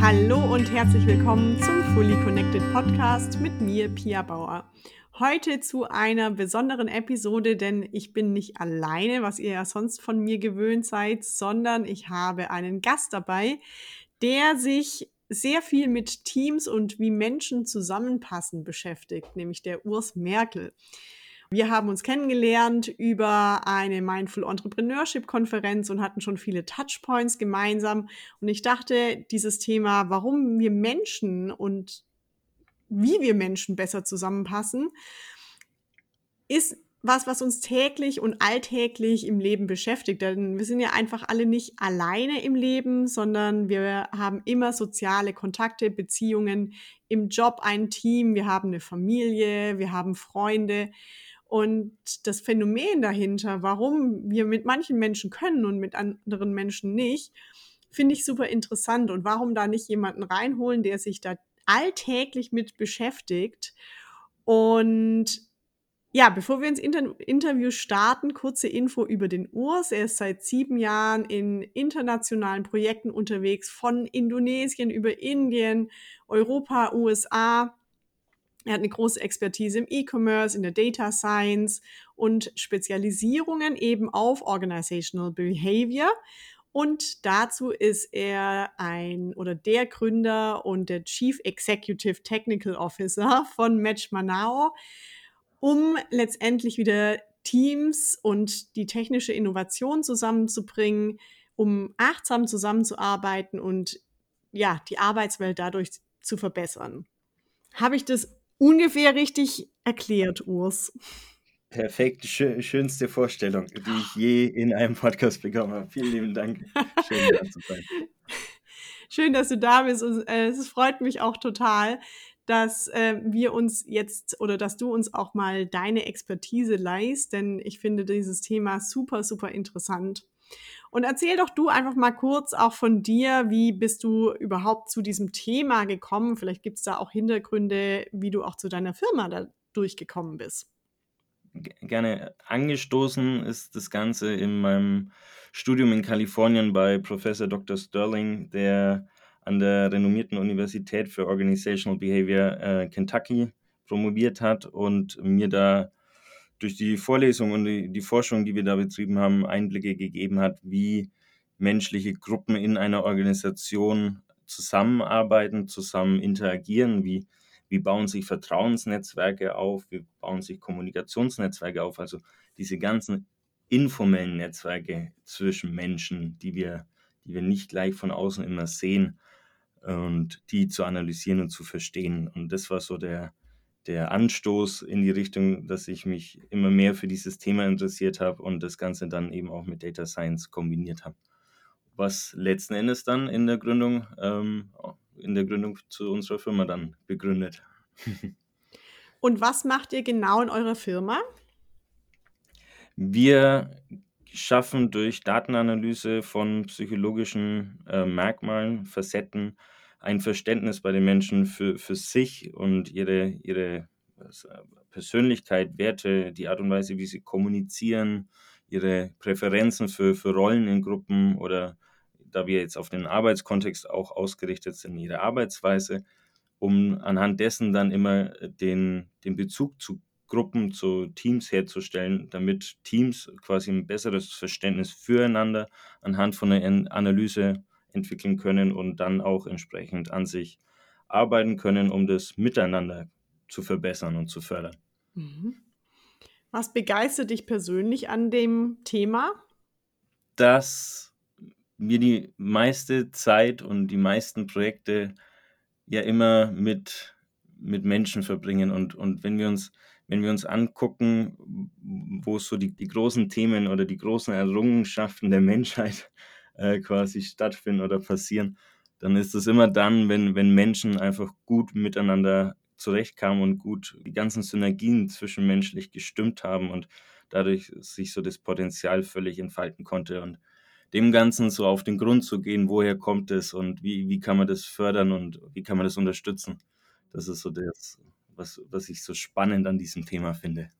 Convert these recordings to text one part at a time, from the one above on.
Hallo und herzlich willkommen zum Fully Connected Podcast mit mir, Pia Bauer. Heute zu einer besonderen Episode, denn ich bin nicht alleine, was ihr ja sonst von mir gewöhnt seid, sondern ich habe einen Gast dabei, der sich sehr viel mit Teams und wie Menschen zusammenpassen beschäftigt, nämlich der Urs Merkel. Wir haben uns kennengelernt über eine Mindful Entrepreneurship Konferenz und hatten schon viele Touchpoints gemeinsam. Und ich dachte, dieses Thema, warum wir Menschen und wie wir Menschen besser zusammenpassen, ist was, was uns täglich und alltäglich im Leben beschäftigt. Denn wir sind ja einfach alle nicht alleine im Leben, sondern wir haben immer soziale Kontakte, Beziehungen im Job, ein Team, wir haben eine Familie, wir haben Freunde. Und das Phänomen dahinter, warum wir mit manchen Menschen können und mit anderen Menschen nicht, finde ich super interessant. Und warum da nicht jemanden reinholen, der sich da alltäglich mit beschäftigt. Und ja, bevor wir ins Inter Interview starten, kurze Info über den Urs. Er ist seit sieben Jahren in internationalen Projekten unterwegs, von Indonesien über Indien, Europa, USA. Er hat eine große Expertise im E-Commerce, in der Data Science und Spezialisierungen eben auf Organizational Behavior. Und dazu ist er ein oder der Gründer und der Chief Executive Technical Officer von Match Manao, um letztendlich wieder Teams und die technische Innovation zusammenzubringen, um achtsam zusammenzuarbeiten und ja, die Arbeitswelt dadurch zu verbessern. Habe ich das ungefähr richtig erklärt, Urs. Perfekt, schö schönste Vorstellung, die ich je in einem Podcast bekommen habe. Vielen lieben Dank. Schön, da zu sein. Schön, dass du da bist. Und, äh, es freut mich auch total, dass äh, wir uns jetzt oder dass du uns auch mal deine Expertise leist, denn ich finde dieses Thema super, super interessant. Und erzähl doch du einfach mal kurz auch von dir, wie bist du überhaupt zu diesem Thema gekommen? Vielleicht gibt es da auch Hintergründe, wie du auch zu deiner Firma da durchgekommen bist. Gerne angestoßen ist das Ganze in meinem Studium in Kalifornien bei Professor Dr. Sterling, der an der renommierten Universität für Organizational Behavior äh, Kentucky promoviert hat und mir da durch die Vorlesung und die, Forschung, die wir da betrieben haben, Einblicke gegeben hat, wie menschliche Gruppen in einer Organisation zusammenarbeiten, zusammen interagieren, wie, wie bauen sich Vertrauensnetzwerke auf, wie bauen sich Kommunikationsnetzwerke auf, also diese ganzen informellen Netzwerke zwischen Menschen, die wir, die wir nicht gleich von außen immer sehen und die zu analysieren und zu verstehen. Und das war so der, der Anstoß in die Richtung, dass ich mich immer mehr für dieses Thema interessiert habe und das Ganze dann eben auch mit Data Science kombiniert habe. Was letzten Endes dann in der Gründung, ähm, in der Gründung zu unserer Firma dann begründet. und was macht ihr genau in eurer Firma? Wir schaffen durch Datenanalyse von psychologischen äh, Merkmalen, Facetten, ein Verständnis bei den Menschen für, für sich und ihre, ihre Persönlichkeit, Werte, die Art und Weise, wie sie kommunizieren, ihre Präferenzen für, für Rollen in Gruppen oder da wir jetzt auf den Arbeitskontext auch ausgerichtet sind, ihre Arbeitsweise, um anhand dessen dann immer den, den Bezug zu Gruppen, zu Teams herzustellen, damit Teams quasi ein besseres Verständnis füreinander anhand von einer Analyse entwickeln können und dann auch entsprechend an sich arbeiten können, um das Miteinander zu verbessern und zu fördern. Mhm. Was begeistert dich persönlich an dem Thema? Dass wir die meiste Zeit und die meisten Projekte ja immer mit, mit Menschen verbringen. Und, und wenn wir uns, wenn wir uns angucken, wo so die, die großen Themen oder die großen Errungenschaften der Menschheit äh, quasi stattfinden oder passieren, dann ist es immer dann, wenn, wenn Menschen einfach gut miteinander zurechtkamen und gut die ganzen Synergien zwischenmenschlich gestimmt haben und dadurch sich so das Potenzial völlig entfalten konnte und dem Ganzen so auf den Grund zu gehen, woher kommt es und wie, wie kann man das fördern und wie kann man das unterstützen. Das ist so das, was, was ich so spannend an diesem Thema finde.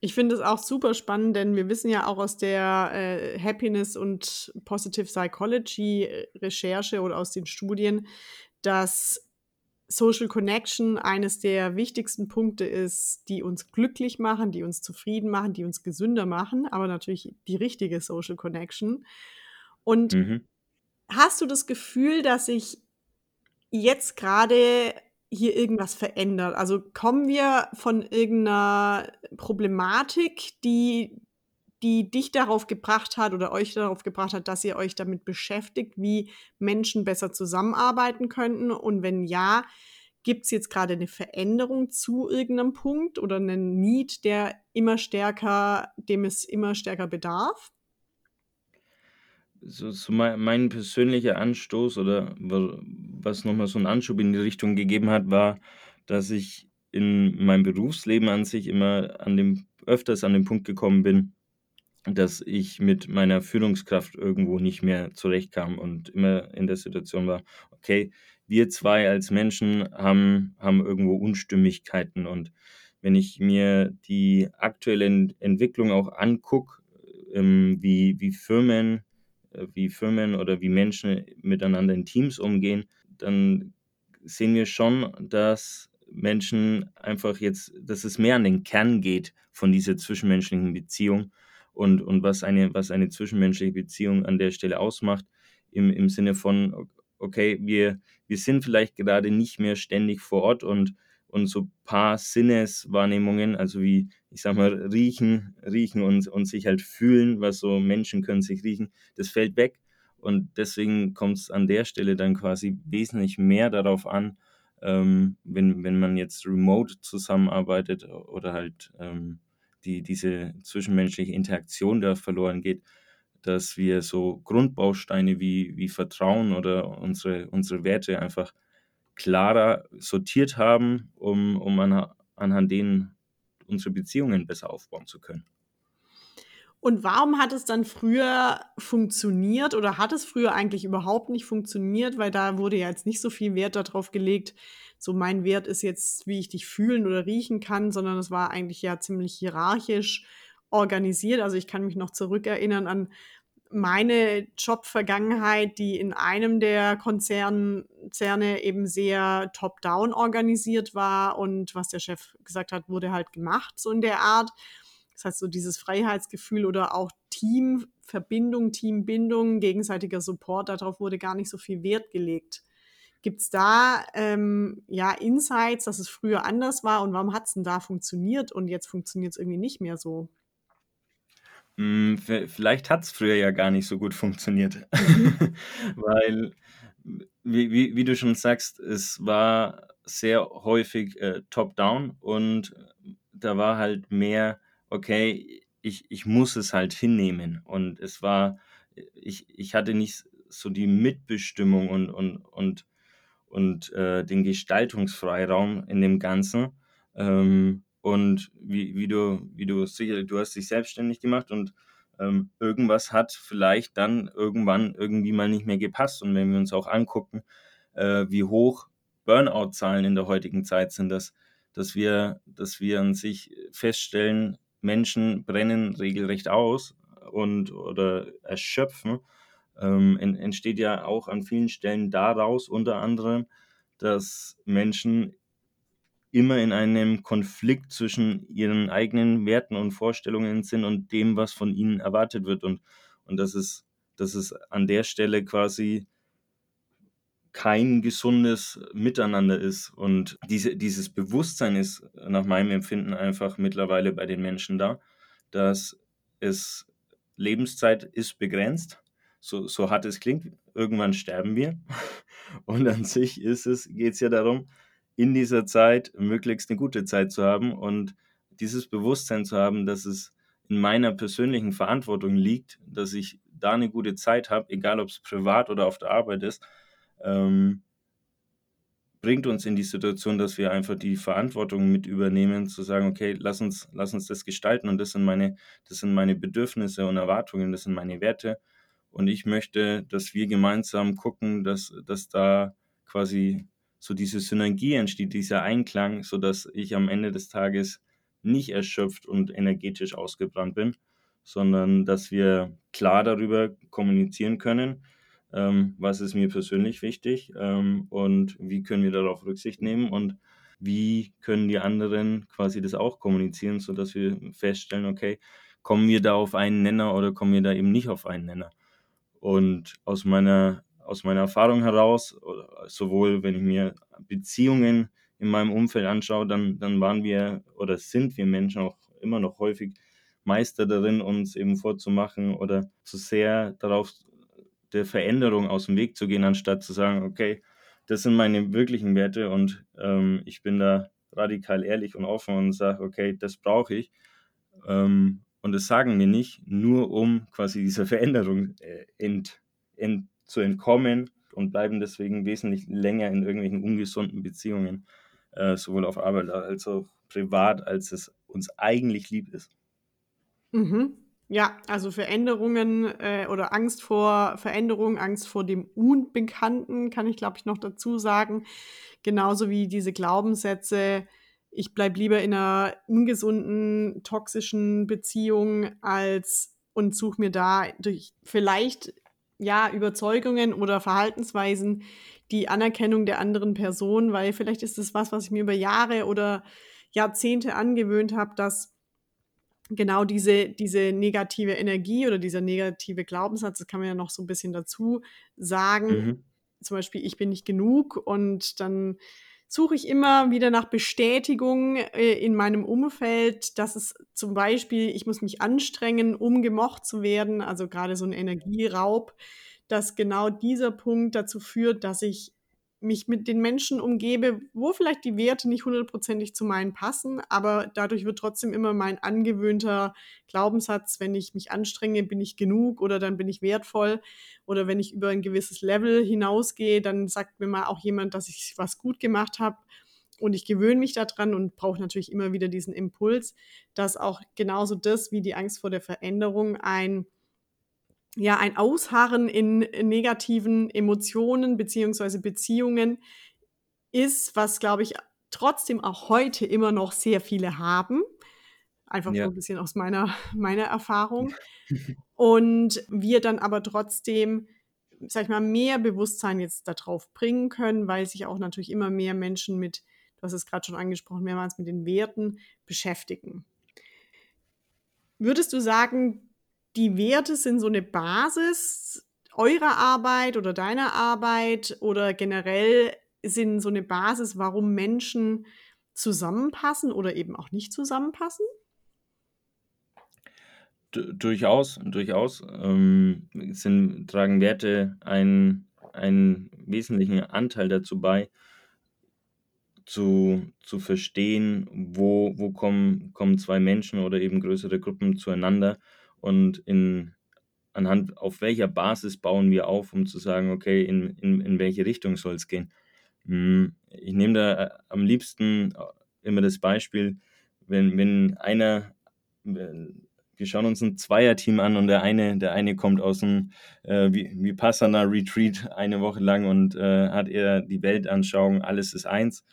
Ich finde es auch super spannend, denn wir wissen ja auch aus der äh, Happiness und Positive Psychology äh, Recherche oder aus den Studien, dass Social Connection eines der wichtigsten Punkte ist, die uns glücklich machen, die uns zufrieden machen, die uns gesünder machen, aber natürlich die richtige Social Connection. Und Mhm. hast du das Gefühl, dass sich jetzt gerade hier irgendwas verändert? Also, kommen wir von irgendeiner Problematik, die die dich darauf gebracht hat oder euch darauf gebracht hat, dass ihr euch damit beschäftigt, wie Menschen besser zusammenarbeiten könnten? Und wenn ja, gibt's jetzt gerade eine Veränderung zu irgendeinem Punkt oder einen Need, der immer stärker dem es immer stärker bedarf? So so mei mein persönlicher Anstoß oder wa was noch mal so 'n Anschub in die Richtung gegeben hat, war, dass ich in meinem Berufsleben an sich immer an dem öfters an den Punkt gekommen bin, dass ich mit meiner Führungskraft irgendwo nicht mehr zurechtkam und immer in der Situation war: „Okay, wir 2 als Menschen haben haben irgendwo Unstimmigkeiten.“ Und wenn ich mir die aktuelle Ent Entwicklung auch angucke, ähm, wie wie Firmen wie Firmen oder wie Menschen miteinander in Teams umgehen, dann sehen wir schon, dass Menschen einfach jetzt dass es mehr an den Kern geht von dieser zwischenmenschlichen Beziehung und und was eine was eine zwischenmenschliche Beziehung an der Stelle ausmacht, im im Sinne von, okay, wir wir sind vielleicht gerade nicht mehr ständig vor Ort und und so paar Sinneswahrnehmungen, also wie, ich sage mal, riechen riechen und und sich halt fühlen, was so Menschen können sich riechen, das fällt weg. Und deswegen kommt's an der Stelle dann quasi wesentlich mehr darauf an, ähm, wenn wenn man jetzt remote zusammenarbeitet oder halt, ähm, die diese zwischenmenschliche Interaktion da verloren geht, dass wir so Grundbausteine wie wie Vertrauen oder unsere unsere Werte einfach klarer sortiert haben, um um anha anhand denen unsere Beziehungen besser aufbauen zu können. Und warum hat es dann früher funktioniert oder hat es früher eigentlich überhaupt nicht funktioniert? Weil da wurde ja jetzt nicht so viel Wert da drauf gelegt, so mein Wert ist jetzt, wie ich dich fühlen oder riechen kann, sondern es war eigentlich ja ziemlich hierarchisch organisiert. Also, ich kann mich noch zurückerinnern an meine Jobvergangenheit, die in einem der Konzern Zerne eben sehr top-down organisiert war und was der Chef gesagt hat, wurde halt gemacht, so in der Art. Das heißt, so dieses Freiheitsgefühl oder auch Teamverbindung, Teambindung, gegenseitiger Support, darauf wurde gar nicht so viel Wert gelegt. Gibt's da, ähm, ja, Insights, dass es früher anders war und warum hat's denn da funktioniert und jetzt funktioniert's irgendwie nicht mehr so? Hm, vi vielleicht hat's früher ja gar nicht so gut funktioniert, Mhm. weil wie wie wie du schon sagst, es war sehr häufig, äh, top-down und da war halt mehr: „Okay, ich ich muss es halt hinnehmen.“ Und es war ich ich hatte nicht so die Mitbestimmung und und und und, äh, den Gestaltungsfreiraum in dem Ganzen. Ähm, und wie wie du wie du sicher du hast dich selbstständig gemacht und, ähm, irgendwas hat vielleicht dann irgendwann irgendwie mal nicht mehr gepasst. Und wenn wir uns auch angucken, äh, wie hoch Burnout-Zahlen in der heutigen Zeit sind, dass dass wir dass wir an sich feststellen, Menschen brennen regelrecht aus und oder erschöpfen, ähm, en entsteht ja auch an vielen Stellen daraus unter anderem, dass Menschen immer in einem Konflikt zwischen ihren eigenen Werten und Vorstellungen sind und dem, was von ihnen erwartet wird und und dass es dass es an der Stelle quasi kein gesundes Miteinander ist. Und diese dieses Bewusstsein ist nach meinem Empfinden einfach mittlerweile bei den Menschen da, dass es Lebenszeit ist begrenzt, so so hart es klingt. Irgendwann sterben wir. Und an sich ist es ja darum, in dieser Zeit möglichst 'ne gute Zeit zu haben und dieses Bewusstsein zu haben, dass es in meiner persönlichen Verantwortung liegt, dass ich da 'ne gute Zeit habe, egal ob's privat oder auf der Arbeit ist, ähm bringt uns in die Situation, dass wir einfach die Verantwortung mit übernehmen, zu sagen: „Okay, lass uns lass uns das gestalten und das sind meine das sind meine Bedürfnisse und Erwartungen, das sind meine Werte. Und ich möchte, dass wir gemeinsam gucken, dass dass da quasi so diese Synergie entsteht, dieser Einklang, sodass ich am Ende des Tages nicht erschöpft und energetisch ausgebrannt bin, sondern dass wir klar darüber kommunizieren können, ähm, was ist mir persönlich wichtig ähm, und wie können wir darauf Rücksicht nehmen und wie können die anderen quasi das auch kommunizieren, sodass wir feststellen, okay, kommen wir da auf einen Nenner oder kommen wir da eben nicht auf einen Nenner. Und aus meiner, aus meiner Erfahrung heraus, sowohl wenn ich mir Beziehungen in meinem Umfeld anschaue, dann, dann waren wir oder sind wir Menschen auch immer noch häufig Meister darin, uns eben vorzumachen oder zu sehr darauf der Veränderung aus dem Weg zu gehen, anstatt zu sagen, okay, das sind meine wirklichen Werte und ähm, ich bin da radikal ehrlich und offen und sage, okay, das brauche ich. Ähm, und das sagen wir nicht, nur um quasi dieser Veränderung äh, ent, ent, zu entkommen und bleiben deswegen wesentlich länger in irgendwelchen ungesunden Beziehungen, äh, sowohl auf Arbeit als auch privat, als es uns eigentlich lieb ist. Mhm. Ja, also Veränderungen äh, oder Angst vor Veränderung, Angst vor dem Unbekannten, kann ich, glaube ich, noch dazu sagen. Genauso wie diese Glaubenssätze, ich bleibe lieber in einer ungesunden, toxischen Beziehung als und suche mir da durch vielleicht ja Überzeugungen oder Verhaltensweisen die Anerkennung der anderen Person, weil vielleicht ist es was, was ich mir über Jahre oder Jahrzehnte angewöhnt habe, dass genau diese, diese negative Energie oder dieser negative Glaubenssatz, das kann man ja noch so ein bisschen dazu sagen, mhm. zum Beispiel, ich bin nicht genug und dann suche ich immer wieder nach Bestätigung äh, in meinem Umfeld, dass es zum Beispiel, ich muss mich anstrengen, um gemocht zu werden, also gerade so ein Energieraub, dass genau dieser Punkt dazu führt, dass ich mich mit den Menschen umgebe, wo vielleicht die Werte nicht hundertprozentig zu meinen passen, aber dadurch wird trotzdem immer mein angewöhnter Glaubenssatz, wenn ich mich anstrenge, bin ich genug oder dann bin ich wertvoll. Oder wenn ich über ein gewisses Level hinausgehe, dann sagt mir mal auch jemand, dass ich was gut gemacht habe und ich gewöhne mich daran und brauche natürlich immer wieder diesen Impuls, dass auch genauso das wie die Angst vor der Veränderung ein ja, ein Ausharren in negativen Emotionen beziehungsweise Beziehungen ist, was, glaube ich, trotzdem auch heute immer noch sehr viele haben. Einfach ja. so ein bisschen aus meiner, meiner Erfahrung. Und wir dann aber trotzdem, sag ich mal, mehr Bewusstsein jetzt darauf bringen können, weil sich auch natürlich immer mehr Menschen mit, du hast es gerade schon angesprochen, mehrmals mit den Werten beschäftigen. Würdest du sagen, die Werte sind so eine Basis eurer Arbeit oder deiner Arbeit oder generell sind so eine Basis, warum Menschen zusammenpassen oder eben auch nicht zusammenpassen? D durchaus, durchaus ähm, sind, tragen Werte einen, einen wesentlichen Anteil dazu bei, zu, zu verstehen, wo, wo kommen, kommen zwei Menschen oder eben größere Gruppen zueinander und in, anhand auf welcher Basis bauen wir auf, um zu sagen, okay, in, in, in welche Richtung soll es gehen. Hm, ich nehme da äh, am liebsten äh, immer das Beispiel, wenn, wenn einer, wir schauen uns ein Zweierteam an und der eine, der eine kommt aus dem äh, Vipassana Retreat eine Woche lang und äh, hat eher die Weltanschauung, alles ist eins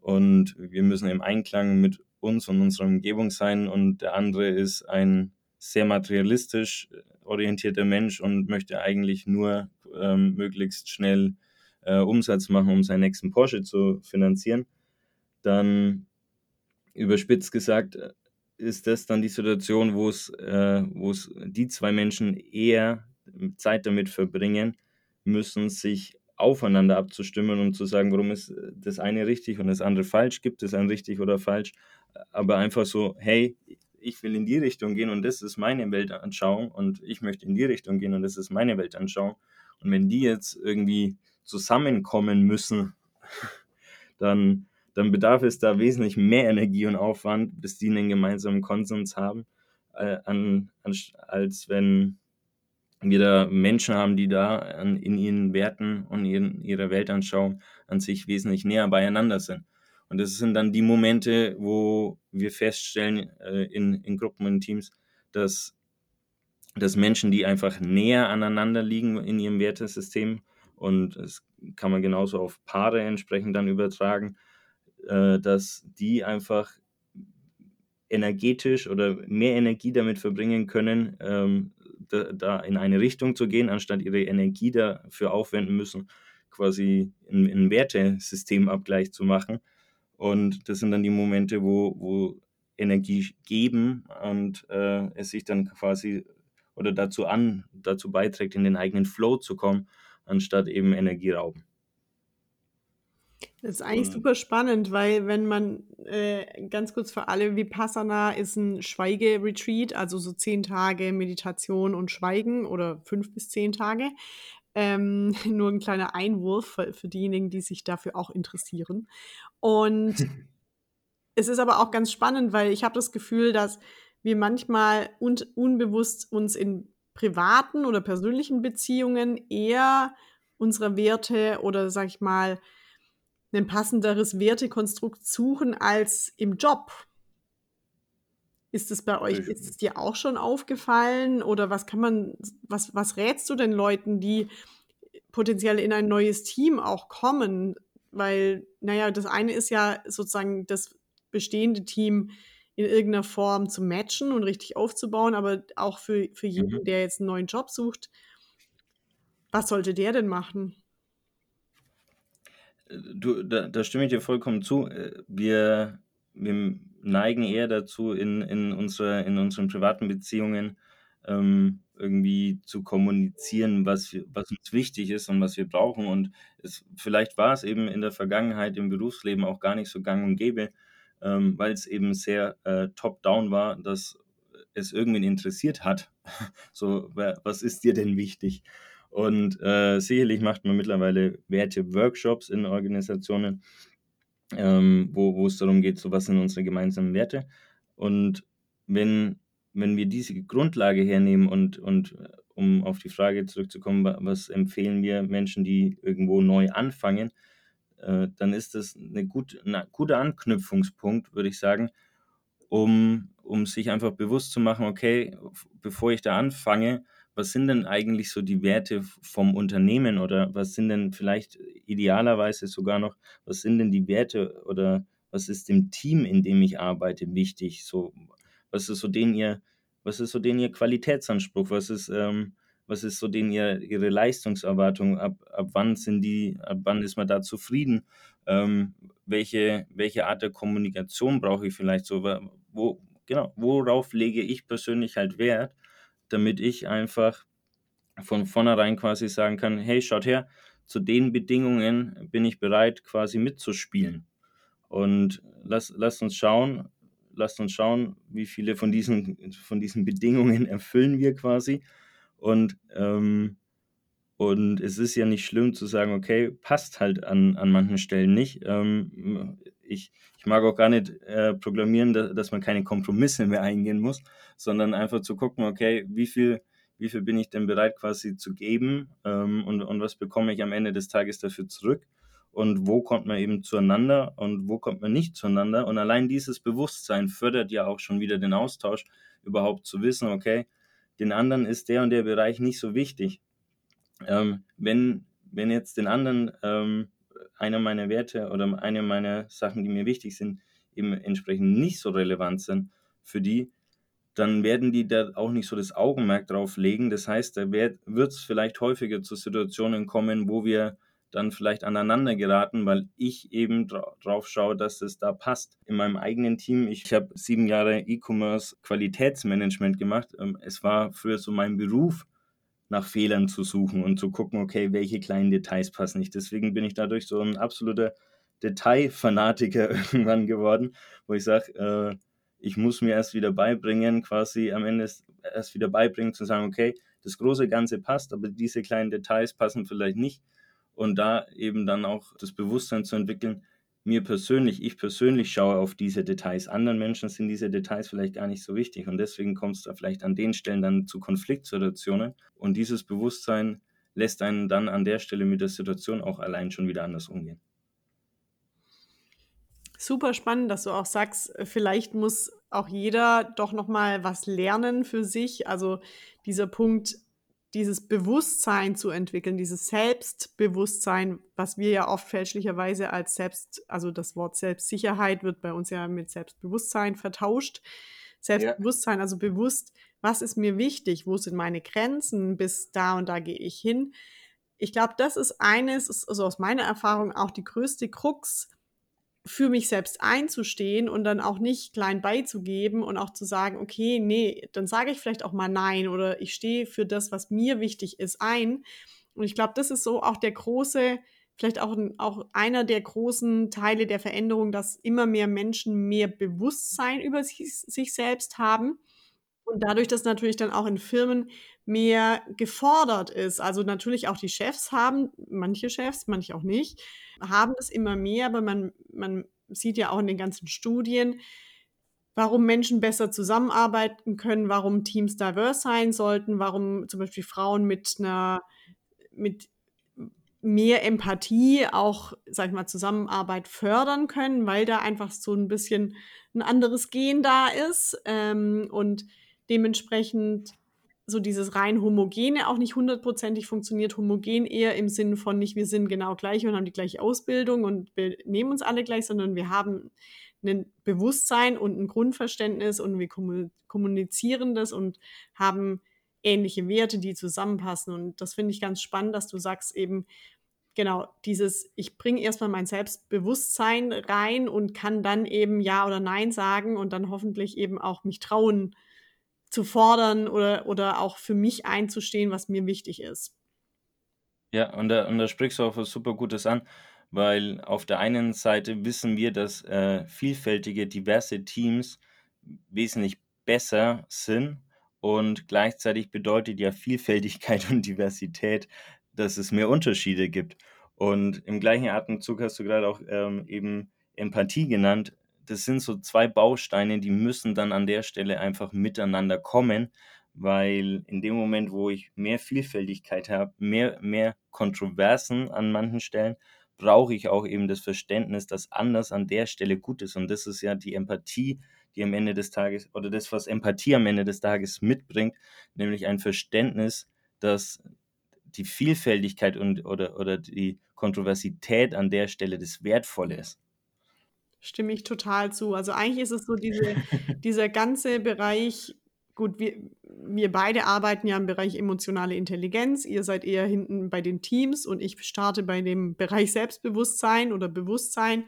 und wir müssen im Einklang mit uns und unserer Umgebung sein und der andere ist ein sehr materialistisch äh, orientierter Mensch und möchte eigentlich nur ähm, möglichst schnell äh, Umsatz machen, um seinen nächsten Porsche zu finanzieren, dann überspitzt gesagt äh, ist das dann die Situation, wo es, äh, die zwei Menschen eher Zeit damit verbringen müssen, sich aufeinander abzustimmen und zu sagen, warum ist das eine richtig und das andere falsch, gibt es ein richtig oder falsch, aber einfach so, hey, ich will in die Richtung gehen und das ist meine Weltanschauung und ich möchte in die Richtung gehen und das ist meine Weltanschauung. Und wenn die jetzt irgendwie zusammenkommen müssen, dann, dann bedarf es da wesentlich mehr Energie und Aufwand, bis die einen gemeinsamen Konsens haben, äh, an, an, als wenn wir da Menschen haben, die da an, in ihren Werten und in ihrer Weltanschauung an sich wesentlich näher beieinander sind. Und das sind dann die Momente, wo wir feststellen äh, in, in Gruppen, in Teams, dass, dass Menschen, die einfach näher aneinander liegen in ihrem Wertesystem, und das kann man genauso auf Paare entsprechend dann übertragen, äh, dass die einfach energetisch oder mehr Energie damit verbringen können, ähm, da, da, in eine Richtung zu gehen, anstatt ihre Energie dafür aufwenden müssen, quasi einen Wertesystemabgleich zu machen. Und das sind dann die Momente, wo, wo Energie geben und äh, es sich dann quasi oder dazu an, dazu beiträgt, in den eigenen Flow zu kommen, anstatt eben Energie rauben. Das ist eigentlich super spannend, weil wenn man äh, ganz kurz für alle, Vipassana ist ein Schweigeretreat, also so zehn Tage Meditation und Schweigen oder fünf bis zehn Tage. Ähm, nur ein kleiner Einwurf für, für diejenigen, die sich dafür auch interessieren. Und es ist aber auch ganz spannend, weil ich habe das Gefühl, dass wir manchmal un unbewusst uns in privaten oder persönlichen Beziehungen eher unsere Werte oder sag ich mal ein passenderes Wertekonstrukt suchen als im Job. Ist es bei euch, ist es dir auch schon aufgefallen oder was kann man, was, was rätst du denn Leuten, die potenziell in ein neues Team auch kommen? Weil, naja, das eine ist ja sozusagen das bestehende Team in irgendeiner Form zu matchen und richtig aufzubauen, aber auch für, für jeden, mhm. der jetzt einen neuen Job sucht, was sollte der denn machen? Du, da, da stimme ich dir vollkommen zu. Äh, wir, wir neigen eher dazu, in, in, unsere, in unseren privaten Beziehungen ähm, irgendwie zu kommunizieren, was, was uns wichtig ist und was wir brauchen. Und es, vielleicht war es eben in der Vergangenheit im Berufsleben auch gar nicht so gang und gäbe, ähm, weil es eben sehr äh, top-down war, dass es irgendwen interessiert hat. so, was ist dir denn wichtig? Und äh, sicherlich macht man mittlerweile Werte-Workshops in Organisationen, ähm, wo, es darum geht, so was sind unsere gemeinsamen Werte. Und wenn, wenn wir diese Grundlage hernehmen und, und um auf die Frage zurückzukommen, was empfehlen wir Menschen, die irgendwo neu anfangen, äh, dann ist das eine gut, ein guter Anknüpfungspunkt, würde ich sagen, um, um sich einfach bewusst zu machen, okay, bevor ich da anfange, was sind denn eigentlich so die Werte vom Unternehmen oder was sind denn vielleicht idealerweise sogar noch, was sind denn die Werte oder was ist dem Team, in dem ich arbeite, wichtig? So, was ist so den ihr, was ist so den ihr Qualitätsanspruch? Was ist, ähm, was ist so den ihr, ihre Leistungserwartung? Ab, ab wann sind die, ab wann ist man da zufrieden? Ähm, welche, welche Art der Kommunikation brauche ich vielleicht so? Wo, genau, worauf lege ich persönlich halt Wert? Damit ich einfach von vornherein quasi sagen kann, hey, schaut her, zu den Bedingungen bin ich bereit, quasi mitzuspielen. Und lass, lasst uns schauen, lasst uns schauen, wie viele von diesen, von diesen Bedingungen erfüllen wir quasi. Und, ähm, und es ist ja nicht schlimm zu sagen, okay, passt halt an, an manchen Stellen nicht. Ähm, ich, ich mag auch gar nicht äh, proklamieren, dass, dass man keine Kompromisse mehr eingehen muss, sondern einfach zu gucken, okay, wie viel, wie viel bin ich denn bereit quasi zu geben ähm, und, und was bekomme ich am Ende des Tages dafür zurück und wo kommt man eben zueinander und wo kommt man nicht zueinander. Und allein dieses Bewusstsein fördert ja auch schon wieder den Austausch, überhaupt zu wissen, okay, den anderen ist der und der Bereich nicht so wichtig. Ähm, wenn, wenn jetzt den anderen ähm, einer meiner Werte oder eine meiner Sachen, die mir wichtig sind, eben entsprechend nicht so relevant sind für die, dann werden die da auch nicht so das Augenmerk drauf legen. Das heißt, da wird es vielleicht häufiger zu Situationen kommen, wo wir dann vielleicht aneinander geraten, weil ich eben dra drauf schaue, dass es da passt. In meinem eigenen Team, ich, ich habe sieben Jahre E-Commerce Qualitätsmanagement gemacht. Ähm, es war früher so mein Beruf, nach Fehlern zu suchen und zu gucken, okay, welche kleinen Details passen nicht. Deswegen bin ich dadurch so ein absoluter Detailfanatiker irgendwann geworden, wo ich sage, äh, ich muss mir erst wieder beibringen, quasi am Ende erst wieder beibringen, zu sagen, okay, das große Ganze passt, aber diese kleinen Details passen vielleicht nicht. Und da eben dann auch das Bewusstsein zu entwickeln, mir persönlich, ich persönlich schaue auf diese Details. Anderen Menschen sind diese Details vielleicht gar nicht so wichtig und deswegen kommt es da vielleicht an den Stellen dann zu Konfliktsituationen und dieses Bewusstsein lässt einen dann an der Stelle mit der Situation auch allein schon wieder anders umgehen. Super spannend, dass du auch sagst, vielleicht muss auch jeder doch noch mal was lernen für sich. Also dieser Punkt, dieses Bewusstsein zu entwickeln, dieses Selbstbewusstsein, was wir ja oft fälschlicherweise als Selbst, also das Wort Selbstsicherheit wird bei uns ja mit Selbstbewusstsein vertauscht. Selbstbewusstsein, ja. also bewusst, was ist mir wichtig, wo sind meine Grenzen, bis da und da gehe ich hin. Ich glaube, das ist eines, ist also aus meiner Erfahrung auch die größte Krux, für mich selbst einzustehen und dann auch nicht klein beizugeben und auch zu sagen, okay, nee, dann sage ich vielleicht auch mal nein oder ich stehe für das, was mir wichtig ist, ein. Und ich glaube, das ist so auch der große, vielleicht auch, auch einer der großen Teile der Veränderung, dass immer mehr Menschen mehr Bewusstsein über sich, sich selbst haben. Und dadurch, dass natürlich dann auch in Firmen mehr gefordert ist. Also natürlich auch die Chefs haben, manche Chefs, manche auch nicht, haben es immer mehr, aber man, man sieht ja auch in den ganzen Studien, warum Menschen besser zusammenarbeiten können, warum Teams diverse sein sollten, warum zum Beispiel Frauen mit einer, mit mehr Empathie auch, sag ich mal, Zusammenarbeit fördern können, weil da einfach so ein bisschen ein anderes Gen da ist ähm, und dementsprechend so dieses rein homogene auch nicht hundertprozentig funktioniert. Homogen eher im Sinn von nicht, wir sind genau gleich und haben die gleiche Ausbildung und wir nehmen uns alle gleich, sondern wir haben ein Bewusstsein und ein Grundverständnis und wir kommunizieren das und haben ähnliche Werte, die zusammenpassen. Und das finde ich ganz spannend, dass du sagst eben, genau, dieses, ich bringe erstmal mein Selbstbewusstsein rein und kann dann eben Ja oder Nein sagen und dann hoffentlich eben auch mich trauen, zu fordern oder, oder auch für mich einzustehen, was mir wichtig ist. Ja, und da, und da sprichst du auch was super Gutes an, weil auf der einen Seite wissen wir, dass äh, vielfältige, diverse Teams wesentlich besser sind und gleichzeitig bedeutet ja Vielfältigkeit und Diversität, dass es mehr Unterschiede gibt. Und im gleichen Atemzug hast du gerade auch ähm, eben Empathie genannt das sind so zwei Bausteine, die müssen dann an der Stelle einfach miteinander kommen, weil in dem Moment, wo ich mehr Vielfältigkeit habe, mehr, mehr Kontroversen an manchen Stellen, brauche ich auch eben das Verständnis, dass anders an der Stelle gut ist. Und das ist ja die Empathie, die am Ende des Tages, oder das, was Empathie am Ende des Tages mitbringt, nämlich ein Verständnis, dass die Vielfältigkeit und, oder, oder die Kontroversität an der Stelle das Wertvolle ist. Stimme ich total zu. Also eigentlich ist es so diese, dieser ganze Bereich, gut, wir, wir beide arbeiten ja im Bereich emotionale Intelligenz. Ihr seid eher hinten bei den Teams und ich starte bei dem Bereich Selbstbewusstsein oder Bewusstsein.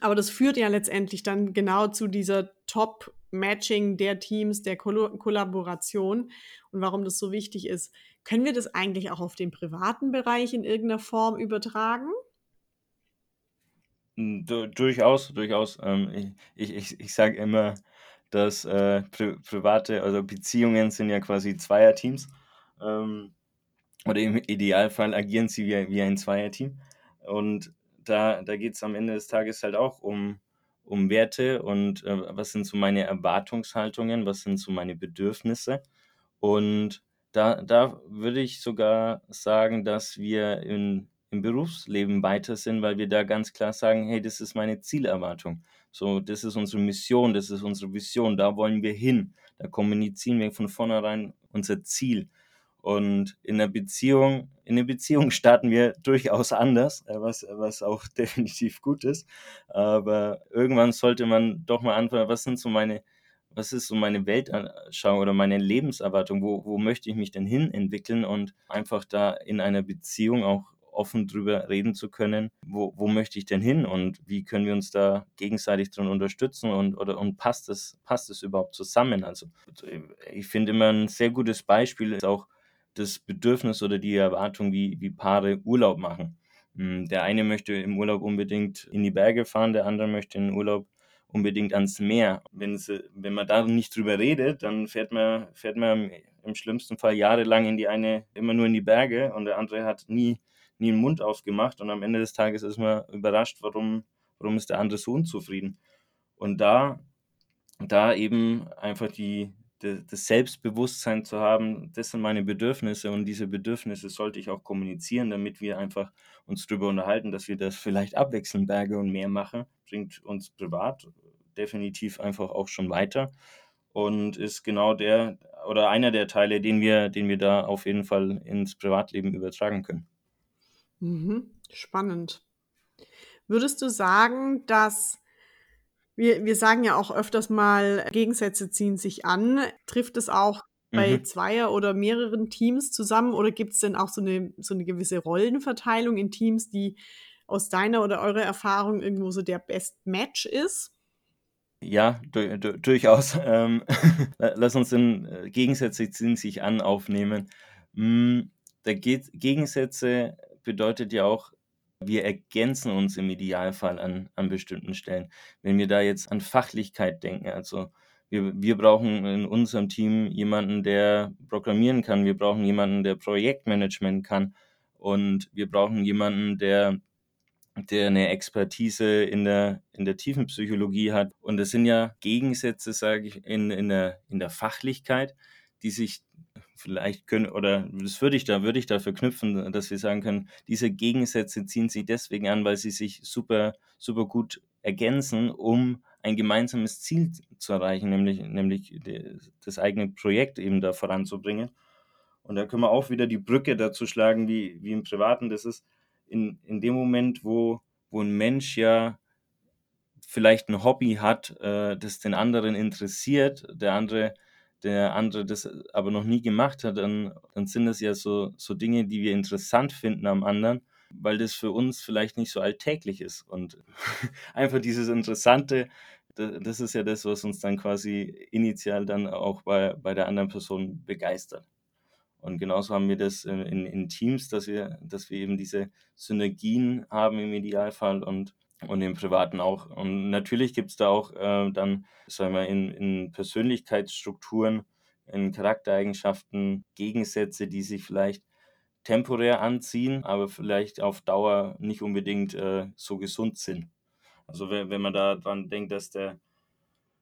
Aber das führt ja letztendlich dann genau zu dieser Top-Matching der Teams, der Koll Kollaboration und warum das so wichtig ist. Können wir das eigentlich auch auf den privaten Bereich in irgendeiner Form übertragen? Hm, du durchaus, durchaus. Ähm, ich ich ich sage immer, dass, äh, pri private also Beziehungen sind ja quasi Zweierteams, ähm, oder im Idealfall agieren sie wie wie ein Zweierteam. Und da da es am Ende des Tages halt auch um um Werte und, äh, was sind so meine Erwartungshaltungen, was sind so meine Bedürfnisse. Und da da würde ich sogar sagen, dass wir in im Berufsleben weiter sind, weil wir da ganz klar sagen, hey, das ist meine Zielerwartung. So, das ist unsere Mission, das ist unsere Vision, da wollen wir hin. Da kommunizieren wir von vornherein unser Ziel. Und in der Beziehung, in der Beziehung starten wir durchaus anders, äh, was, was auch definitiv gut ist. Aber irgendwann sollte man doch mal anfangen, was sind so meine, was ist so meine Weltanschauung oder meine Lebenserwartung? Wo, wo möchte ich mich denn hin entwickeln und einfach da in einer Beziehung auch offen drüber reden zu können, wo, wo möchte ich denn hin und wie können wir uns da gegenseitig drin unterstützen und, oder, und passt es, passt überhaupt zusammen? Also ich finde immer ein sehr gutes Beispiel ist auch das Bedürfnis oder die Erwartung, wie, wie Paare Urlaub machen. Hm, der eine möchte im Urlaub unbedingt in die Berge fahren, der andere möchte in Urlaub unbedingt ans Meer. Wenn, sie, wenn man da nicht drüber redet, dann fährt man, fährt man im schlimmsten Fall jahrelang in die eine, immer nur in die Berge und der andere hat nie nie den Mund aufgemacht und am Ende des Tages ist man überrascht, warum, warum ist der andere so unzufrieden. Und da, da eben einfach die, die, das Selbstbewusstsein zu haben, das sind meine Bedürfnisse und diese Bedürfnisse sollte ich auch kommunizieren, damit wir einfach uns darüber unterhalten, dass wir das vielleicht abwechseln, Berge und Meer machen, bringt uns privat definitiv einfach auch schon weiter und ist genau der oder einer der Teile, den wir, den wir da auf jeden Fall ins Privatleben übertragen können. Mhm. Spannend. Würdest du sagen, dass wir, wir sagen ja auch öfters mal, Gegensätze ziehen sich an. Trifft es auch bei Mhm. Zweier- oder mehreren Teams zusammen oder gibt es denn auch so eine, so eine gewisse Rollenverteilung in Teams, die aus deiner oder eurer Erfahrung irgendwo so der Best Match ist? Ja, du, du, durchaus. Ähm, lass uns den äh, Gegensätze ziehen sich an aufnehmen. Mm, der Ge Gegensätze bedeutet ja auch, wir ergänzen uns im Idealfall an, an bestimmten Stellen. Wenn wir da jetzt an Fachlichkeit denken, also wir, wir brauchen in unserem Team jemanden, der programmieren kann, wir brauchen jemanden, der Projektmanagement kann und wir brauchen jemanden, der der eine Expertise in der, in der Tiefenpsychologie hat. Und das sind ja Gegensätze, sage ich, in, in, der, in der Fachlichkeit, die sich vielleicht können, oder das würde ich da, würde ich da verknüpfen, dass wir sagen können, diese Gegensätze ziehen sich deswegen an, weil sie sich super, super gut ergänzen, um ein gemeinsames Ziel zu erreichen, nämlich, nämlich das eigene Projekt eben da voranzubringen. Und da können wir auch wieder die Brücke dazu schlagen, wie, wie im Privaten. Das ist, in, in dem Moment, wo, wo ein Mensch ja vielleicht ein Hobby hat, äh, das den anderen interessiert, der andere, der andere das aber noch nie gemacht hat, dann, dann sind das ja so, so Dinge, die wir interessant finden am anderen, weil das für uns vielleicht nicht so alltäglich ist. Und einfach dieses Interessante, das ist ja das, was uns dann quasi initial dann auch bei, bei der anderen Person begeistert. Und genauso haben wir das in, in, in, Teams, dass wir, dass wir eben diese Synergien haben im Idealfall und, und im Privaten auch. Und natürlich gibt es da auch äh, dann, sagen wir, in, in Persönlichkeitsstrukturen, in Charaktereigenschaften Gegensätze, die sich vielleicht temporär anziehen, aber vielleicht auf Dauer nicht unbedingt äh, so gesund sind. Also wenn, wenn man daran denkt, dass der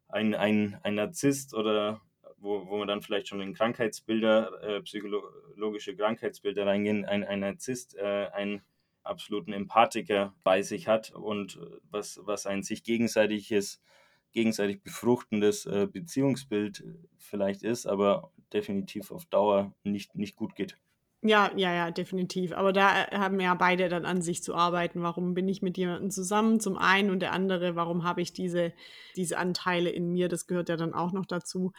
ein, ein, ein Narzisst oder wo, wo man dann vielleicht schon in Krankheitsbilder, äh, psychologische Krankheitsbilder reingehen, ein, ein Narzisst, äh, einen absoluten Empathiker bei sich hat und was, was ein sich gegenseitiges, gegenseitig befruchtendes äh, Beziehungsbild vielleicht ist, aber definitiv auf Dauer nicht, nicht gut geht. Ja, ja, ja, definitiv. Aber da äh, haben ja beide dann an sich zu arbeiten. Warum bin ich mit jemandem zusammen? Zum einen und der andere, warum habe ich diese, diese Anteile in mir? Das gehört ja dann auch noch dazu.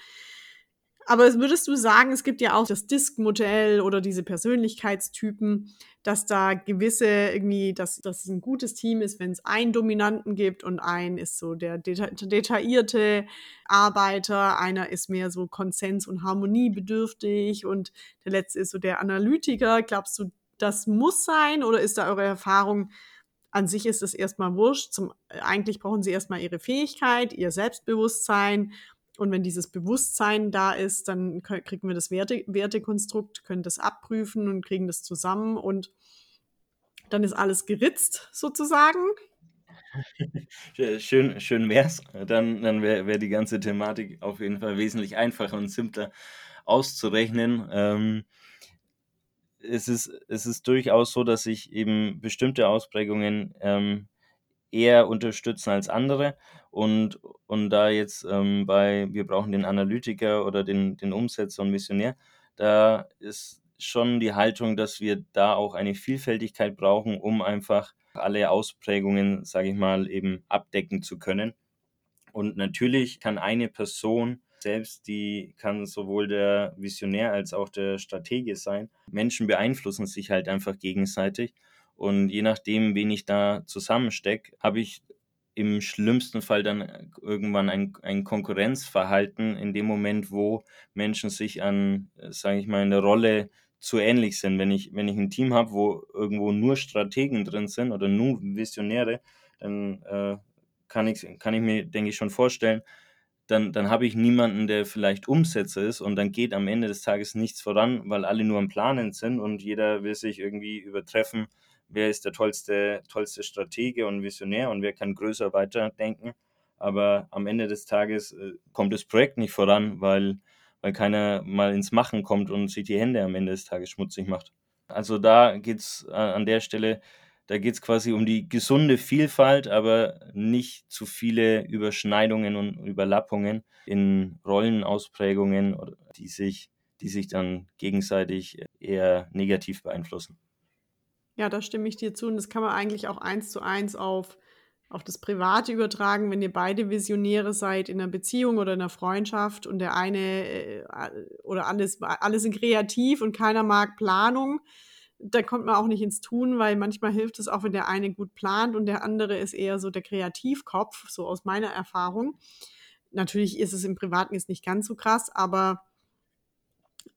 Aber würdest du sagen, es gibt ja auch das Disk-Modell oder diese Persönlichkeitstypen, dass da gewisse irgendwie, dass, es ein gutes Team ist, wenn es einen Dominanten gibt und ein ist so der deta detaillierte Arbeiter, einer ist mehr so Konsens- und Harmoniebedürftig und der letzte ist so der Analytiker. Glaubst du, das muss sein oder ist da eure Erfahrung, an sich ist es erstmal wurscht. Zum, eigentlich brauchen sie erstmal ihre Fähigkeit, ihr Selbstbewusstsein und wenn dieses Bewusstsein da ist, dann kriegen wir das Werte, Wertekonstrukt, können das abprüfen und kriegen das zusammen und dann ist alles geritzt sozusagen. Schön, schön wär's. Dann, dann wäre wär die ganze Thematik auf jeden Fall wesentlich einfacher und simpler auszurechnen. Ähm, es, ist, es ist durchaus so, dass sich eben bestimmte Ausprägungen ähm, eher unterstützen als andere. Und, und da jetzt ähm, bei, wir brauchen den Analytiker oder den, den Umsetzer und Missionär, da ist schon die Haltung, dass wir da auch eine Vielfältigkeit brauchen, um einfach alle Ausprägungen, sage ich mal, eben abdecken zu können. Und natürlich kann eine Person selbst, die kann sowohl der Visionär als auch der Stratege sein. Menschen beeinflussen sich halt einfach gegenseitig. Und je nachdem, wen ich da zusammenstecke, habe ich im schlimmsten Fall dann irgendwann ein, ein Konkurrenzverhalten in dem Moment, wo Menschen sich an, sage ich mal, eine Rolle zu ähnlich sind. Wenn ich, wenn ich ein Team habe, wo irgendwo nur Strategen drin sind oder nur Visionäre, dann äh, kann, ich, kann ich mir, denke ich, schon vorstellen, dann, dann habe ich niemanden, der vielleicht Umsetzer ist und dann geht am Ende des Tages nichts voran, weil alle nur am Planen sind und jeder will sich irgendwie übertreffen, wer ist der tollste, tollste Stratege und Visionär und wer kann größer weiterdenken. Aber am Ende des Tages äh, kommt das Projekt nicht voran, weil, weil keiner mal ins Machen kommt und sich die Hände am Ende des Tages schmutzig macht. Also da geht es äh, an der Stelle da geht es quasi um die gesunde Vielfalt, aber nicht zu viele Überschneidungen und Überlappungen in Rollenausprägungen, die sich, die sich dann gegenseitig eher negativ beeinflussen. Ja, da stimme ich dir zu. Und das kann man eigentlich auch eins zu eins auf, auf das Private übertragen, wenn ihr beide Visionäre seid in einer Beziehung oder in einer Freundschaft und der eine äh, oder alles, alle sind kreativ und keiner mag Planung da kommt man auch nicht ins Tun, weil manchmal hilft es auch, wenn der eine gut plant und der andere ist eher so der Kreativkopf, so aus meiner Erfahrung. Natürlich ist es im Privaten jetzt nicht ganz so krass, aber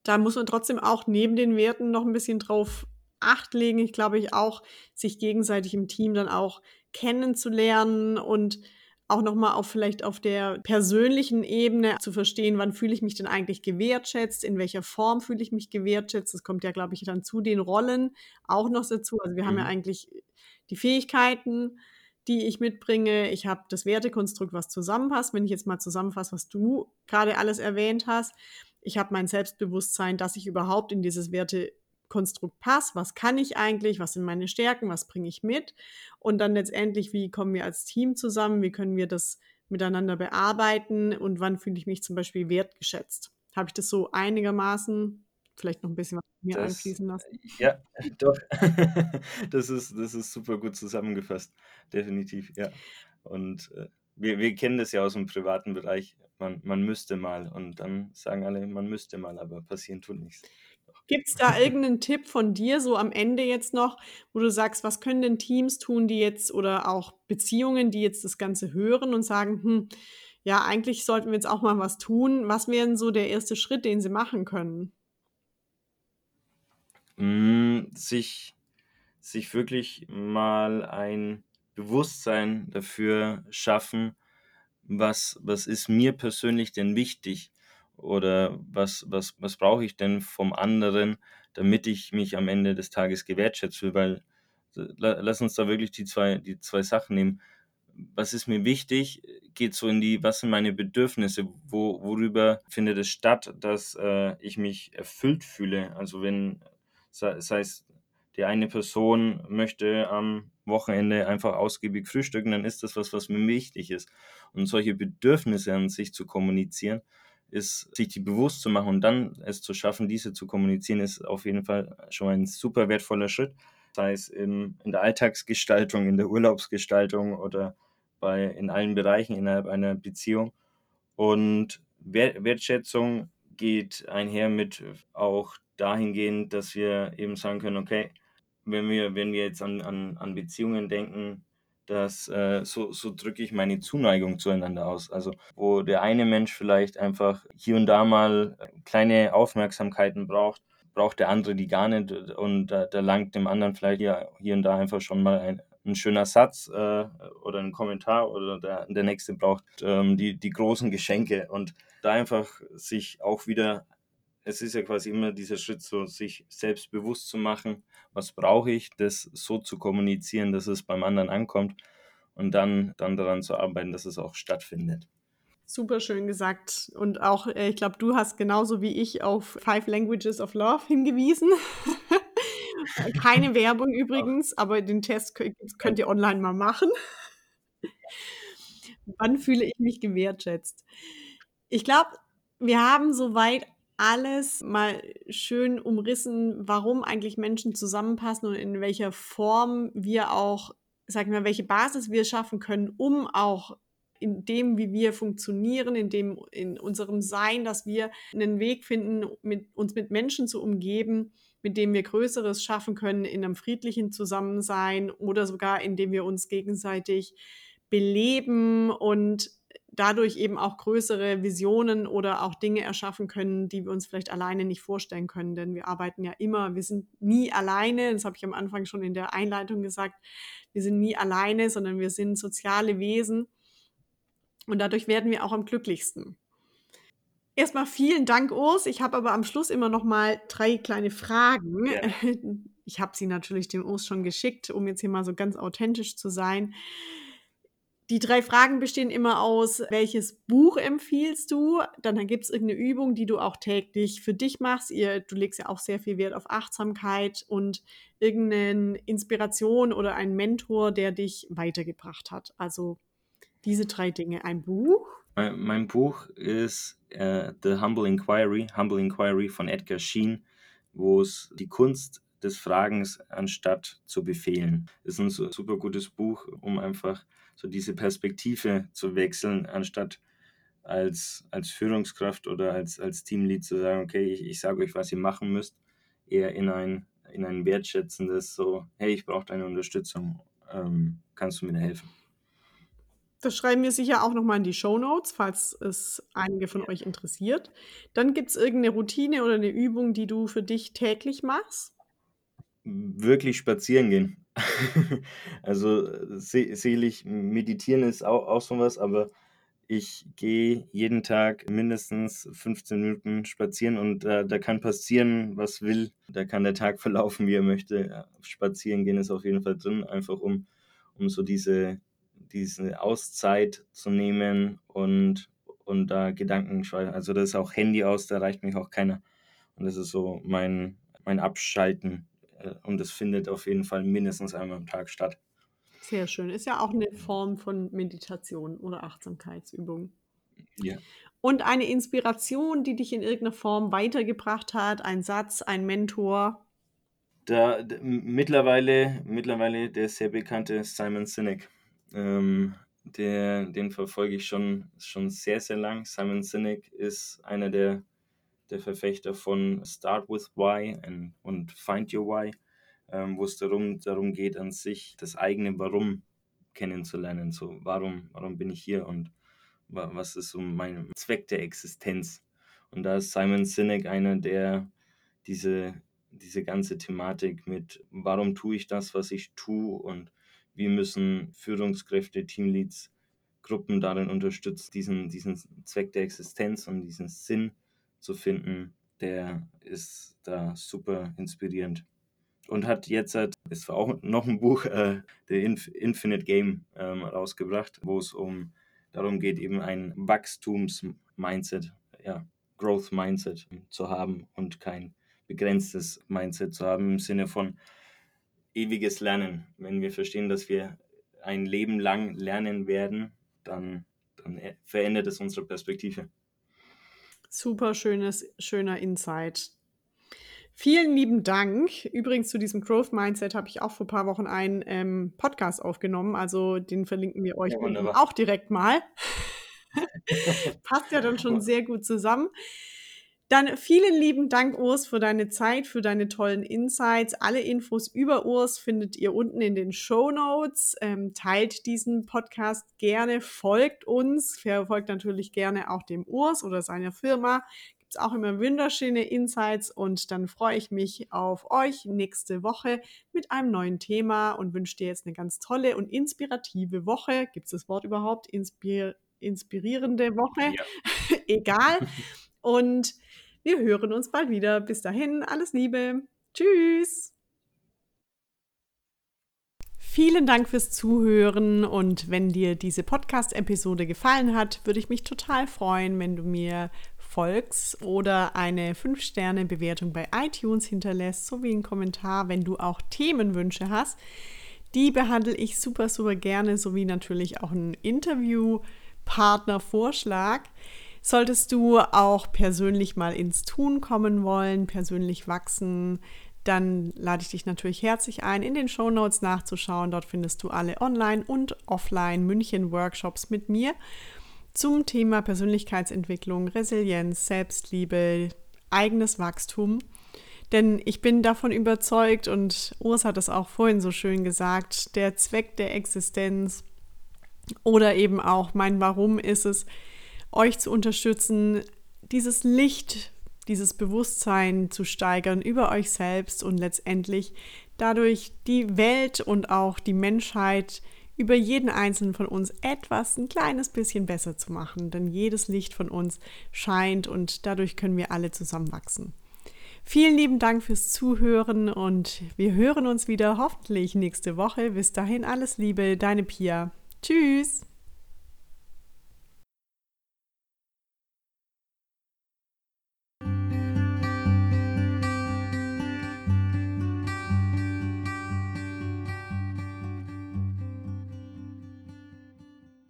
da muss man trotzdem auch neben den Werten noch ein bisschen drauf Acht legen. Ich glaube, ich auch, sich gegenseitig im Team dann auch kennenzulernen und auch nochmal auf vielleicht auf der persönlichen Ebene zu verstehen, wann fühle ich mich denn eigentlich gewertschätzt, in welcher Form fühle ich mich gewertschätzt. Das kommt ja, glaube ich, dann zu den Rollen auch noch dazu. Also wir mhm. haben ja mhm. eigentlich die Fähigkeiten, die ich mitbringe. Ich habe das Wertekonstrukt, was zusammenpasst. Wenn ich jetzt mal zusammenfasse, was du gerade alles erwähnt hast. Ich habe mein Selbstbewusstsein, dass ich überhaupt in dieses Werte Konstrukt passt, was kann ich eigentlich, was sind meine Stärken, was bringe ich mit und dann letztendlich, wie kommen wir als Team zusammen, wie können wir das miteinander bearbeiten und wann fühle ich mich zum Beispiel wertgeschätzt. Habe ich das so einigermaßen vielleicht noch ein bisschen was mir das, einfließen lassen? Ja, doch. das, ist, das ist super gut zusammengefasst, definitiv, ja. Und äh, wir, wir kennen das ja aus dem privaten Bereich, man, man müsste mal und dann sagen alle, man müsste mal, aber passieren tut nichts. Gibt es da irgendeinen Tipp von dir so am Ende jetzt noch, wo du sagst, was können denn Teams tun, die jetzt oder auch Beziehungen, die jetzt das Ganze hören und sagen, hm, ja, eigentlich sollten wir jetzt auch mal was tun. Was wäre so der erste Schritt, den sie machen können? Hm, sich, sich wirklich mal ein Bewusstsein dafür schaffen, was, was ist mir persönlich denn wichtig oder was, was, was brauche ich denn vom anderen, damit ich mich am Ende des Tages gewertschätzt fühle, weil lass uns da wirklich die zwei, die zwei Sachen nehmen. Was ist mir wichtig, geht so in die, was sind meine Bedürfnisse, wo, worüber findet es statt, dass äh, ich mich erfüllt fühle. Also wenn, sei es die eine Person möchte am Wochenende einfach ausgiebig frühstücken, dann ist das was, was mir wichtig ist. Und solche Bedürfnisse an sich zu kommunizieren, ist, sich die bewusst zu machen und dann es zu schaffen, diese zu kommunizieren, ist auf jeden Fall schon ein super wertvoller Schritt. Sei es in, in der Alltagsgestaltung, in der Urlaubsgestaltung oder bei, in allen Bereichen innerhalb einer Beziehung. Und Wertschätzung geht einher mit auch dahingehend, dass wir eben sagen können, okay, wenn wir, wenn wir jetzt an, an, an Beziehungen denken, dass äh, so, so drücke ich meine Zuneigung zueinander aus. Also wo der eine Mensch vielleicht einfach hier und da mal kleine Aufmerksamkeiten braucht, braucht der andere die gar nicht und da, da langt dem anderen vielleicht hier, hier und da einfach schon mal ein, ein schöner Satz äh, oder ein Kommentar oder der, der nächste braucht ähm, die, die großen Geschenke und da einfach sich auch wieder es ist ja quasi immer dieser Schritt, so sich selbst bewusst zu machen, was brauche ich, das so zu kommunizieren, dass es beim anderen ankommt und dann, dann daran zu arbeiten, dass es auch stattfindet. Super schön gesagt. Und auch, äh, ich glaube, du hast genauso wie ich auf Five Languages of Love hingewiesen. Keine Werbung übrigens, aber den Test könnt ihr online mal machen. Wann fühle ich mich gewertschätzt? Ich glaube, wir haben soweit alles mal schön umrissen, warum eigentlich Menschen zusammenpassen und in welcher Form wir auch, sagen wir, welche Basis wir schaffen können, um auch in dem, wie wir funktionieren, in dem, in unserem Sein, dass wir einen Weg finden, mit, uns mit Menschen zu umgeben, mit dem wir Größeres schaffen können in einem friedlichen Zusammensein oder sogar indem wir uns gegenseitig beleben und dadurch eben auch größere Visionen oder auch Dinge erschaffen können, die wir uns vielleicht alleine nicht vorstellen können. Denn wir arbeiten ja immer, wir sind nie alleine, das habe ich am Anfang schon in der Einleitung gesagt, wir sind nie alleine, sondern wir sind soziale Wesen und dadurch werden wir auch am glücklichsten. Erstmal vielen Dank, Urs. Ich habe aber am Schluss immer noch mal drei kleine Fragen. Ja. Ich habe sie natürlich dem Urs schon geschickt, um jetzt hier mal so ganz authentisch zu sein Die drei Fragen bestehen immer aus, welches Buch empfiehlst du? Dann gibt es irgendeine Übung, die du auch täglich für dich machst. Ihr, du legst ja auch sehr viel Wert auf Achtsamkeit und irgendeine Inspiration oder ein Mentor, der dich weitergebracht hat. Also diese drei Dinge. Ein Buch. Mein, mein Buch ist äh, The Humble Inquiry, Humble Inquiry von Edgar Sheen, wo es die Kunst des Fragens anstatt zu befehlen. Ist ein super gutes Buch, um einfach so diese Perspektive zu wechseln, anstatt als, als Führungskraft oder als, als Teamlead zu sagen, okay, ich, ich sage euch, was ihr machen müsst, eher in ein, in ein wertschätzendes, so, hey, ich brauche deine Unterstützung, ähm, kannst du mir da helfen? Das schreiben wir sicher auch nochmal in die Show Notes, falls es einige von euch interessiert. Dann gibt es irgendeine Routine oder eine Übung, die du für dich täglich machst? Wirklich spazieren gehen. also se selig meditieren ist auch, auch so was, aber ich gehe jeden Tag mindestens 15 Minuten spazieren und äh, da kann passieren, was will. Da kann der Tag verlaufen, wie er möchte. Spazieren gehen ist auf jeden Fall drin, einfach um, um so diese, diese Auszeit zu nehmen und, und da Gedanken Also das ist auch Handy aus, da reicht mich auch keiner. Und das ist so mein, mein Abschalten äh, und es findet auf jeden Fall mindestens einmal am Tag statt. Sehr schön. Ist ja auch eine Form von Meditation oder Achtsamkeitsübung. Ja. Und eine Inspiration, die dich in irgendeiner Form weitergebracht hat, ein Satz, ein Mentor. Da, mittlerweile, mittlerweile der sehr bekannte Simon Sinek. Ähm, der, den verfolge ich schon, schon sehr, sehr lang. Simon Sinek ist einer der der Verfechter von Start with Why und Find Your Why, ähm, wo es darum, darum geht, an sich das eigene Warum kennenzulernen. So, warum, warum bin ich hier und was ist so mein Zweck der Existenz? Und da ist Simon Sinek einer, der diese, diese ganze Thematik mit, warum tue ich das, was ich tue und wie müssen Führungskräfte, Teamleads, Gruppen darin unterstützen, diesen, diesen Zweck der Existenz und diesen Sinn zu finden, der ist da super inspirierend. Und hat jetzt, ist auch noch ein Buch, äh, The Infinite Game, ähm, rausgebracht, wo es um darum geht, eben ein Wachstums-Mindset, ja, Growth-Mindset zu haben und kein begrenztes Mindset zu haben im Sinne von ewiges Lernen. Wenn wir verstehen, dass wir ein Leben lang lernen werden, dann, dann verändert es unsere Perspektive. Super schönes, schöner Insight. Vielen lieben Dank. Übrigens zu diesem Growth Mindset habe ich auch vor ein paar Wochen einen ähm, Podcast aufgenommen. Also den verlinken wir euch ja, auch direkt mal. Passt ja dann schon sehr gut zusammen. Dann vielen lieben Dank, Urs, für deine Zeit, für deine tollen Insights. Alle Infos über Urs findet ihr unten in den Show Notes. Ähm, teilt diesen Podcast gerne, folgt uns, verfolgt natürlich gerne auch dem Urs oder seiner Firma. Gibt es auch immer wunderschöne Insights und dann freue ich mich auf euch nächste Woche mit einem neuen Thema und wünsche dir jetzt eine ganz tolle und inspirative Woche. Gibt es das Wort überhaupt? Inspir inspirierende Woche? Ja. Egal. Und wir hören uns bald wieder. Bis dahin, alles Liebe. Tschüss. Vielen Dank fürs Zuhören und wenn dir diese Podcast-Episode gefallen hat, würde ich mich total freuen, wenn du mir folgst oder eine 5-Sterne-Bewertung bei iTunes hinterlässt, sowie einen Kommentar, wenn du auch Themenwünsche hast. Die behandle ich super, super gerne, sowie natürlich auch einen Interviewpartner-Vorschlag. Solltest du auch persönlich mal ins Tun kommen wollen, persönlich wachsen, dann lade ich dich natürlich herzlich ein, in den Show Notes nachzuschauen. Dort findest du alle Online- und Offline-München-Workshops mit mir zum Thema Persönlichkeitsentwicklung, Resilienz, Selbstliebe, eigenes Wachstum. Denn ich bin davon überzeugt, und Urs hat es auch vorhin so schön gesagt, der Zweck der Existenz oder eben auch mein Warum ist es, euch zu unterstützen, dieses Licht, dieses Bewusstsein zu steigern über euch selbst und letztendlich dadurch die Welt und auch die Menschheit über jeden einzelnen von uns etwas ein kleines bisschen besser zu machen, denn jedes Licht von uns scheint und dadurch können wir alle zusammenwachsen. Vielen lieben Dank fürs Zuhören und wir hören uns wieder hoffentlich nächste Woche. Bis dahin alles Liebe, deine Pia. Tschüss.